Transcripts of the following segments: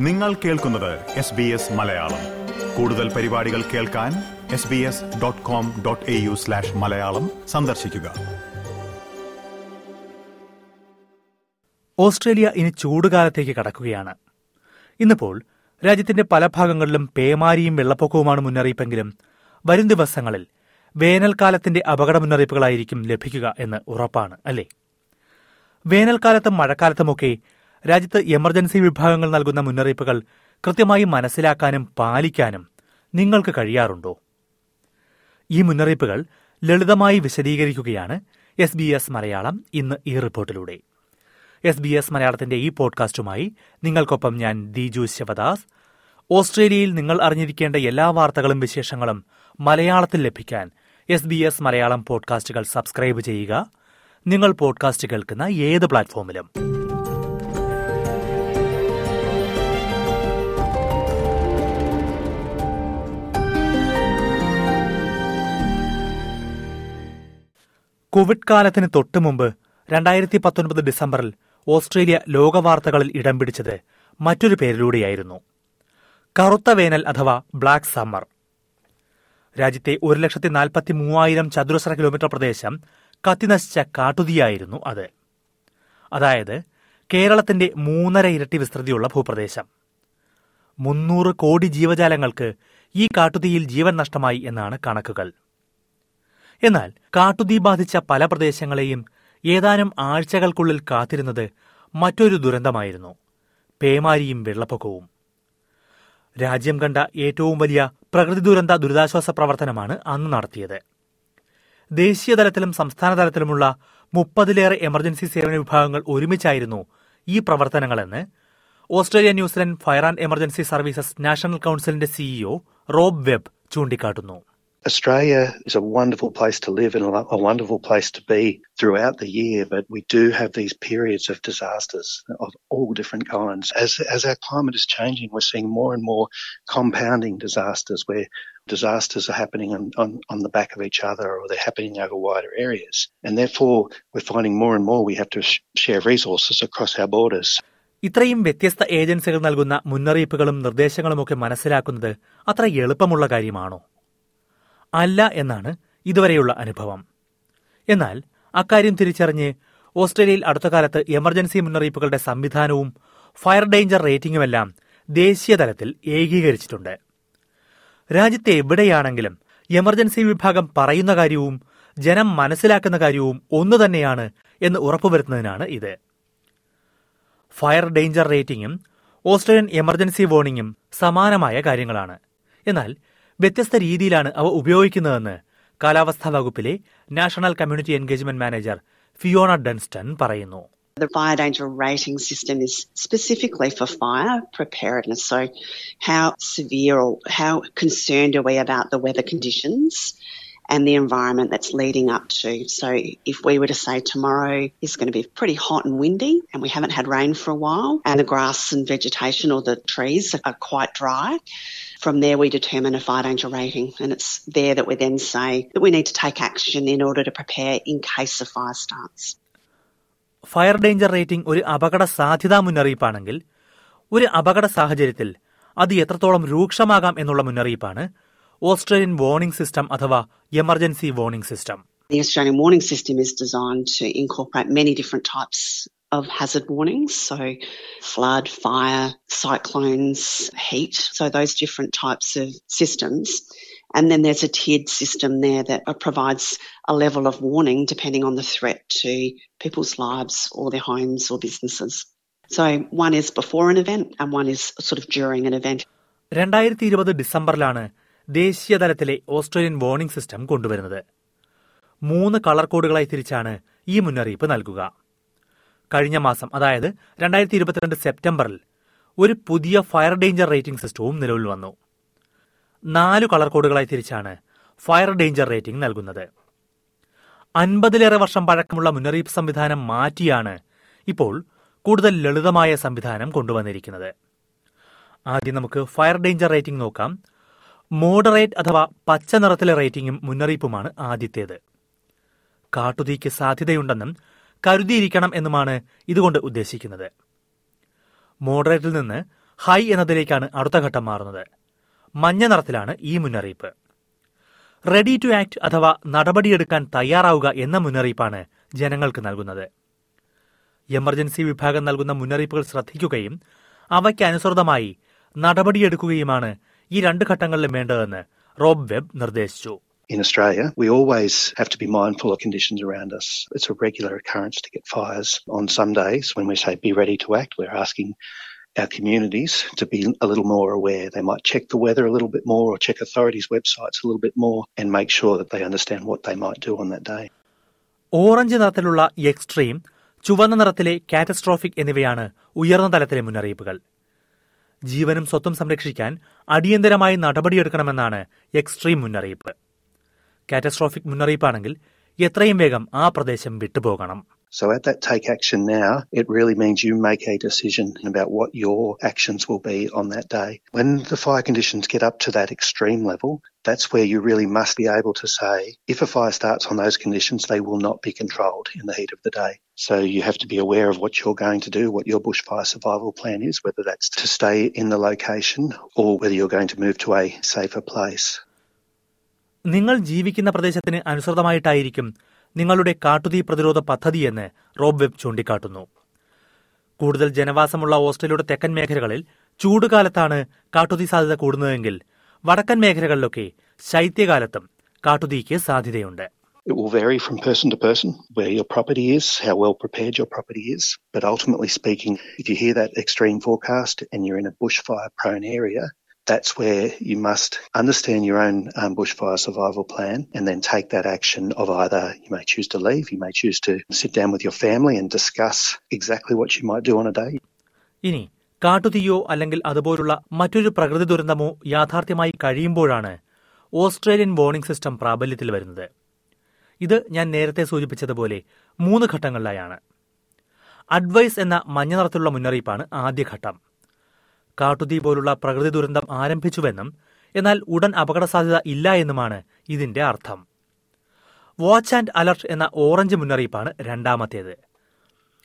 നിങ്ങൾ കേൾക്കുന്നത് S B S Malayalam. കൂടുതൽ പരിപാടികൾ കേൾക്കാൻ S B S dot com dot A U slash Malayalam സന്ദർശിക്കുക. ഓസ്ട്രേലിയ ഇനി ചൂടുകാലത്തേക്ക് കടക്കുകയാണ്. ഇന്നിപ്പോൾ രാജ്യത്തിന്റെ പല ഭാഗങ്ങളിലും പേമാരിയും വെള്ളപ്പൊക്കവുമാണ് മുന്നറിയിപ്പെങ്കിലും വരും ദിവസങ്ങളിൽ വേനൽക്കാലത്തിന്റെ അപകട മുന്നറിയിപ്പുകളായിരിക്കും ലഭിക്കുക എന്ന് ഉറപ്പാണ് അല്ലേ? വേനൽക്കാലത്തും മഴക്കാലത്തുമൊക്കെ രാജ്യത്ത് എമർജൻസി വിഭാഗങ്ങൾ നൽകുന്ന മുന്നറിയിപ്പുകൾ കൃത്യമായി മനസ്സിലാക്കാനും പാലിക്കാനും നിങ്ങൾക്ക് കഴിയാറുണ്ടോ? ഈ മുന്നറിയിപ്പുകൾ ലളിതമായി വിശദീകരിക്കുകയാണ് എസ് ബി എസ് മലയാളം ഇന്ന് ഈ റിപ്പോർട്ടിലൂടെ. എസ് ബി എസ് മലയാളത്തിന്റെ ഈ പോഡ്കാസ്റ്റുമായി നിങ്ങൾക്കൊപ്പം ഞാൻ ദിജു ശിവദാസ്. ഓസ്ട്രേലിയയിൽ നിങ്ങൾ അറിഞ്ഞിരിക്കേണ്ട എല്ലാ വാർത്തകളും വിശേഷങ്ങളും മലയാളത്തിൽ ലഭിക്കാൻ എസ് ബി എസ് മലയാളം പോഡ്കാസ്റ്റുകൾ സബ്സ്ക്രൈബ് ചെയ്യുക. നിങ്ങൾ പോഡ്കാസ്റ്റ് കേൾക്കുന്ന ഏത് പ്ലാറ്റ്ഫോമിലും. കോവിഡ് കാലത്തിന് തൊട്ടുമുമ്പ് രണ്ടായിരത്തി പത്തൊൻപത് ഡിസംബറിൽ ഓസ്ട്രേലിയ ലോകവാർത്തകളിൽ ഇടം പിടിച്ചത് മറ്റൊരു പേരിലൂടെയായിരുന്നു. കറുത്ത വേനൽ അഥവാ ബ്ലാക്ക് സമ്മർ. രാജ്യത്തെ ഒരു ലക്ഷത്തി നാൽപ്പത്തി മൂവായിരം ചതുരശ്ര കിലോമീറ്റർ പ്രദേശം കത്തിനശിച്ച കാട്ടുതീയായിരുന്നു അത്. അതായത് കേരളത്തിന്റെ മൂന്നര ഇരട്ടി വിസ്തൃതിയുള്ള ഭൂപ്രദേശം. മുന്നൂറ് കോടി ജീവജാലങ്ങൾക്ക് ഈ കാട്ടുതീയിൽ ജീവൻ നഷ്ടമായി എന്നാണ് കണക്കുകൾ. എന്നാൽ കാട്ടുതീ ബാധിച്ച പല പ്രദേശങ്ങളെയും ഏതാനും ആഴ്ചകൾക്കുള്ളിൽ കാത്തിരുന്നത് മറ്റൊരു ദുരന്തമായിരുന്നു. പേമാരിയും വെള്ളപ്പൊക്കവും. രാജ്യം കണ്ട ഏറ്റവും വലിയ പ്രകൃതി ദുരന്ത ദുരിതാശ്വാസ പ്രവർത്തനമാണ് അന്ന് നടത്തിയത്. ദേശീയ തലത്തിലും സംസ്ഥാന തലത്തിലുമുള്ള മുപ്പതിലേറെ എമർജൻസി സേവന വിഭാഗങ്ങൾ ഒരുമിച്ചായിരുന്നു ഈ പ്രവർത്തനങ്ങളെന്ന് Australia New Zealand fire and emergency services national കൌൺസിലിന്റെ സിഇഒ റോബ് വെബ് ചൂണ്ടിക്കാട്ടുന്നു. Australia is a wonderful place to live and a wonderful place to be throughout the year, but we do have these periods of disasters of all different kinds. As, as our climate is changing, we're seeing more and more compounding disasters where disasters are happening on, on, on the back of each other or they're happening over wider areas. And therefore, we're finding more and more we have to sh- share resources across our borders. ഇത്രയും വ്യത്യസ്ത ഏജൻസികൾ നൽകുന്ന മുന്നറിയിപ്പുകളും നിർദ്ദേശങ്ങളുമൊക്കെ മനസ്സിലാക്കുന്നത് അത്ര എളുപ്പമുള്ള കാര്യമാണോ അല്ല എന്നാണ് ഇതുവരെയുള്ള അനുഭവം. എന്നാൽ അക്കാര്യം തിരിച്ചറിഞ്ഞ് ഓസ്ട്രേലിയയിൽ അടുത്ത കാലത്ത് എമർജൻസി മുന്നറിയിപ്പുകളുടെ സംവിധാനവും ഫയർ ഡേഞ്ചർ റേറ്റിംഗുമെല്ലാം ദേശീയ തലത്തിൽ ഏകീകരിച്ചിട്ടുണ്ട്. രാജ്യത്തെ എവിടെയാണെങ്കിലും എമർജൻസി വിഭാഗം പറയുന്ന കാര്യവും ജനം മനസ്സിലാക്കുന്ന കാര്യവും ഒന്നു തന്നെയാണ് എന്ന് ഉറപ്പുവരുത്തുന്നതിനാണ് ഇത്. ഫയർ ഡേഞ്ചർ റേറ്റിംഗും ഓസ്ട്രേലിയൻ എമർജൻസി വാർണിംഗും സമാനമായ കാര്യങ്ങളാണ്. എന്നാൽ വ്യത്യസ്ത രീതിയിലാണ് അവ ഉപയോഗിക്കുന്നതെന്ന് കാലാവസ്ഥാ വകുപ്പിലെ national community engagement manager Fiona Dunstan പറയുന്നു The fire danger rating system is specifically for fire preparedness. So, how severe or how concerned are we about the weather conditions and the environment that's leading up to? So, if we were to say tomorrow is going to be pretty hot and windy and we haven't had rain for a while and the grass and vegetation or the trees are quite dry, from there, we determine a fire danger rating, and it's there that we then say that we need to take action in order to prepare in case a fire starts. Fire danger rating ഒരു അപകട സാധ്യതാ മുന്നറിയിപ്പാണെങ്കിൽ ഒരു അപകട സാഹചര്യത്തിൽ അത് എത്രത്തോളം രൂക്ഷമാകാം എന്നുള്ള മുന്നറിയിപ്പാണ് ഓസ്ട്രേലിയൻ വാർണിംഗ് സിസ്റ്റം അഥവാ emergency warning system The Australian warning system is designed to incorporate many different types of hazard warnings. So flood, fire, cyclones, heat. So those different types of systems. And then there's a tiered system there that provides a level of warning depending on the threat to people's lives or their homes or businesses. So one is before an event and one is sort of during an event. രണ്ടായിരത്തി ഇരുപത് ഡിസംബറിലാണ് ദേശീയ Australian warning system കൊണ്ടുവരുന്നത് മൂന്ന് colour കോഡുകളായി തിരിച്ചാണ് ഈ മുന്നറിയിപ്പ് നൽകുക കഴിഞ്ഞ മാസം അതായത് രണ്ടായിരത്തി ഇരുപത്തിരണ്ട് സെപ്റ്റംബറിൽ ഒരു പുതിയ ഫയർ ഡേഞ്ചർ റേറ്റിംഗ് സിസ്റ്റവും നിലവിൽ വന്നു. നാല് കളർ കോഡുകളായി തിരിച്ചാണ് ഫയർ ഡേഞ്ചർ റേറ്റിംഗ് നൽകുന്നത്. അൻപതിലേറെ വർഷം പഴക്കമുള്ള മുന്നറിയിപ്പ് സംവിധാനം മാറ്റിയാണ് ഇപ്പോൾ കൂടുതൽ ലളിതമായ സംവിധാനം കൊണ്ടുവന്നിരിക്കുന്നത്. ആദ്യം നമുക്ക് ഫയർ ഡേഞ്ചർ റേറ്റിംഗ് നോക്കാം. മോഡറേറ്റ് അഥവാ പച്ച നിറത്തിലെ റേറ്റിംഗും മുന്നറിയിപ്പുമാണ് ആദ്യത്തേത്. കാട്ടുതീക്ക് സാധ്യതയുണ്ടെന്നും കരുതിയിരിക്കണം എന്നുമാണ് ഇതുകൊണ്ട് ഉദ്ദേശിക്കുന്നത്. മോഡറേറ്റിൽ നിന്ന് ഹൈ എന്നതിലേക്കാണ് അടുത്ത ഘട്ടം മാറുന്നത്. മഞ്ഞ നിറത്തിലാണ് ഈ മുന്നറിയിപ്പ്. റെഡി ടു ആക്ട് അഥവാ നടപടിയെടുക്കാൻ തയ്യാറാവുക എന്ന മുന്നറിയിപ്പാണ് ജനങ്ങൾക്ക് നൽകുന്നത്. എമർജൻസി വിഭാഗം നൽകുന്ന മുന്നറിയിപ്പുകൾ ശ്രദ്ധിക്കുകയും അവയ്ക്കനുസൃതമായി നടപടിയെടുക്കുകയുമാണ് ഈ രണ്ട് ഘട്ടങ്ങളിലും വേണ്ടതെന്ന് റോബ് വെബ് നിർദ്ദേശിച്ചു. In Australia, we always have to be mindful of conditions around us. It's a regular occurrence to get fires. On some days, when we say be ready to act, we're asking our communities to be a little more aware. They might check the weather a little bit more or check authorities' websites a little bit more and make sure that they understand what they might do on that day. Orange നിറത്തിലുള്ള extreme ചുവന്ന നിറത്തിലെ catastrophic എന്നിവയാണ് ഉയർന്ന തലത്തിലെ മുന്നറിയിപ്പുകൾ ജീവനും സ്വത്തും സംരക്ഷിക്കാൻ അടിയന്തരമായി നടപടിയെടുക്കണമെന്നാണ് എക്സ്ട്രീം മുന്നറിയിപ്പ് കാറ്റസ്ട്രോഫിക് മുന്നറിയിപ്പാണെങ്കിൽ എത്രയും വേഗം ആ പ്രദേശം വിട്ടുപോകണം So at that take action now, it really means you make a decision about what your actions will be on that day. When the fire conditions get up to that extreme level, that's where you really must be able to say, if a fire starts on those conditions, they will not be controlled in the heat of the day. So you have to be aware of what you're going to do, what your bushfire survival plan is, whether that's to stay in the location or whether you're going to move to a safer place. നിങ്ങൾ ജീവിക്കുന്ന പ്രദേശത്തിന് അനുസൃതമായിട്ടായിരിക്കും നിങ്ങളുടെ കാട്ടുതീ പ്രതിരോധ പദ്ധതിയെന്ന് Rob Webb ചൂണ്ടിക്കാട്ടുന്നു കൂടുതൽ ജനവാസമുള്ള ഓസ്ട്രേലിയയുടെ തെക്കൻ മേഖലകളിൽ ചൂടുകാലത്താണ് കാട്ടുതീ സാധ്യത കൂടുന്നതെങ്കിൽ വടക്കൻ മേഖലകളിലൊക്കെ ശൈത്യകാലത്തും കാട്ടുതീക്ക് സാധ്യതയുണ്ട് It will vary from person to person where your property is, how well prepared your property is. But ultimately speaking, if you hear that extreme forecast and you're in a bushfire prone area, that's where you must understand your own um, bushfire survival plan and then take that action of either you may choose to leave, you may choose to sit down with your family and discuss exactly what you might do on a day. ഇനി കാട്ടുതീയോ അല്ലെങ്കിൽ അതുപോലുള്ള മറ്റൊരു പ്രകൃതി ദുരന്തമോ യാഥാർത്ഥ്യമായി കഴിയുമ്പോഴാണ് Australian warning system പ്രാബല്യത്തിൽ വരുന്നത് ഇത് ഞാൻ നേരത്തെ സൂചിപ്പിച്ചതുപോലെ മൂന്ന് ഘട്ടങ്ങളിലായാണ് അഡ്വൈസ് എന്ന മഞ്ഞ നിറത്തിലുള്ള മുന്നറിയിപ്പാണ് ആദ്യഘട്ടം കാട്ടുതീ പോലുള്ള പ്രകൃതി ദുരന്തം ആരംഭിച്ചുവെന്നും എന്നാൽ ഉടൻ അപകട സാധ്യത ഇല്ല എന്നുമാണ് ഇതിന്റെ അർത്ഥം. വാച്ച് ആൻഡ് അലർട്ട് എന്ന ഓറഞ്ച് മുന്നറിയിപ്പാണ് രണ്ടാമത്തേത്.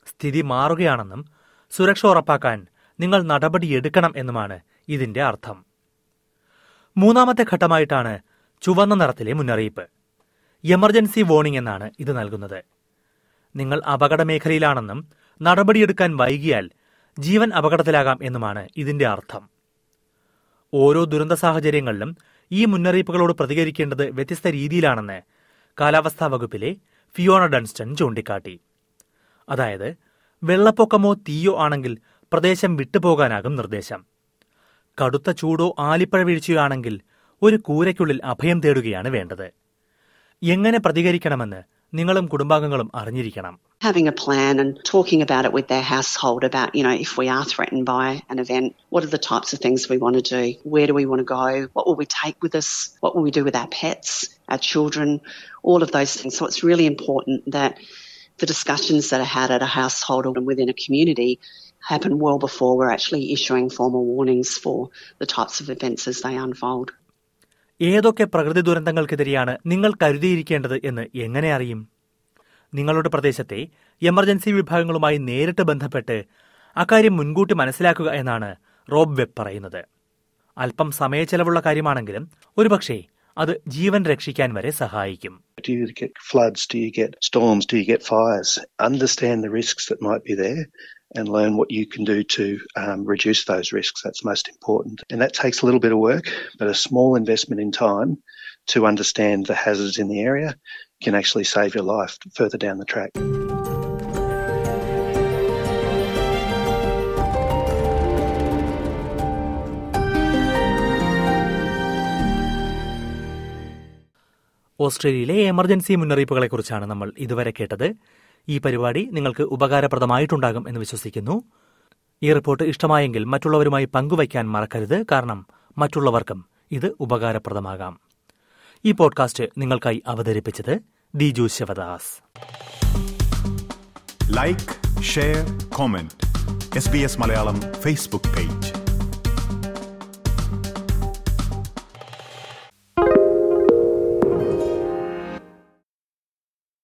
സ്ഥിതി മാറുകയാണെന്നും സുരക്ഷ ഉറപ്പാക്കാൻ നിങ്ങൾ നടപടിയെടുക്കണം എന്നുമാണ് ഇതിന്റെ അർത്ഥം. മൂന്നാമത്തെ ഘട്ടമായിട്ടാണ് ചുവന്ന നിറത്തിലെ മുന്നറിയിപ്പ്. എമർജൻസി വാർണിംഗ് എന്നാണ് ഇത് നൽകുന്നത്. നിങ്ങൾ അപകട മേഖലയിലാണെന്നും നടപടിയെടുക്കാൻ വൈകിയാൽ ജീവൻ അപകടത്തിലാകാം എന്നുമാണ് ഇതിന്റെ അർത്ഥം. ഓരോ ദുരന്ത സാഹചര്യങ്ങളിലും ഈ മുന്നറിയിപ്പുകളോട് പ്രതികരിക്കേണ്ടത് വ്യത്യസ്ത രീതിയിലാണെന്ന് കാലാവസ്ഥാ വകുപ്പിലെ ഫിയോണ ഡൺസ്റ്റൺ ചൂണ്ടിക്കാട്ടി. അതായത് വെള്ളപ്പൊക്കമോ തീയോ ആണെങ്കിൽ പ്രദേശം വിട്ടുപോകാനാകും നിർദ്ദേശം. കടുത്ത ചൂടോ ആലിപ്പഴ വീഴ്ചയോ ആണെങ്കിൽ ഒരു കൂരയ്ക്കുള്ളിൽ അഭയം തേടുകയാണ് വേണ്ടത്. എങ്ങനെ പ്രതികരിക്കണമെന്ന് നിങ്ങളും കുടുംബാംഗങ്ങളും അറിഞ്ഞിരിക്കണം. having a plan and talking about it with their household about, you know, if we are threatened by an event, what are the types of things we want to do? Where do we want to go? What will we take with us? What will we do with our pets, our children? All of those things. So it's really important that the discussions that are had at a household and within a community happen well before we're actually issuing formal warnings for the types of events as they unfold. ഏതൊക്കെ പ്രകൃതി ദുരന്തങ്ങൾക്കെതിരെയാണ് നിങ്ങൾ കരുതിയിരിക്കേണ്ടത് എന്ന് എങ്ങനെ അറിയും നിങ്ങളുടെ പ്രദേശത്തെ emergency വിഭാഗങ്ങളുമായി നേരിട്ട് ബന്ധപ്പെട്ട് അക്കാര്യം മുൻകൂട്ടി മനസ്സിലാക്കുക എന്നാണ് റോബ് വെബ് പറയുന്നത് അല്പം സമയച്ചെലവുള്ള കാര്യമാണെങ്കിലും ഒരുപക്ഷേ അത് ജീവൻ രക്ഷിക്കാൻ വരെ സഹായിക്കും Do you get floods? Do you get storms? Do you get fires? Understand the risks that might be there and learn what you can do to um, reduce those risks. That's most important. And that takes a little bit of work, but a small investment in time to understand the hazards in the area can actually save your life further down the track. ഓസ്ട്രേലിയയിലെ emergency മുന്നറിയിപ്പുകളെക്കുറിച്ചാണ് നമ്മൾ ഇതുവരെ കേട്ടത്. ഈ പരിപാടി നിങ്ങൾക്ക് ഉപകാരപ്രദമായിട്ടുണ്ടാകും എന്ന് വിശ്വസിക്കുന്നു. ഈ റിപ്പോർട്ട് ഇഷ്ടമായെങ്കിൽ മറ്റുള്ളവരുമായി പങ്കുവയ്ക്കാൻ മറക്കരുത്. കാരണം മറ്റുള്ളവർക്കും ഇത് ഉപകാരപ്രദമാകാം. ഈ പോഡ്കാസ്റ്റ് നിങ്ങൾക്കായി അവതരിപ്പിച്ചത് Diju Sivadas. Like share comment S B S Malayalam Facebook page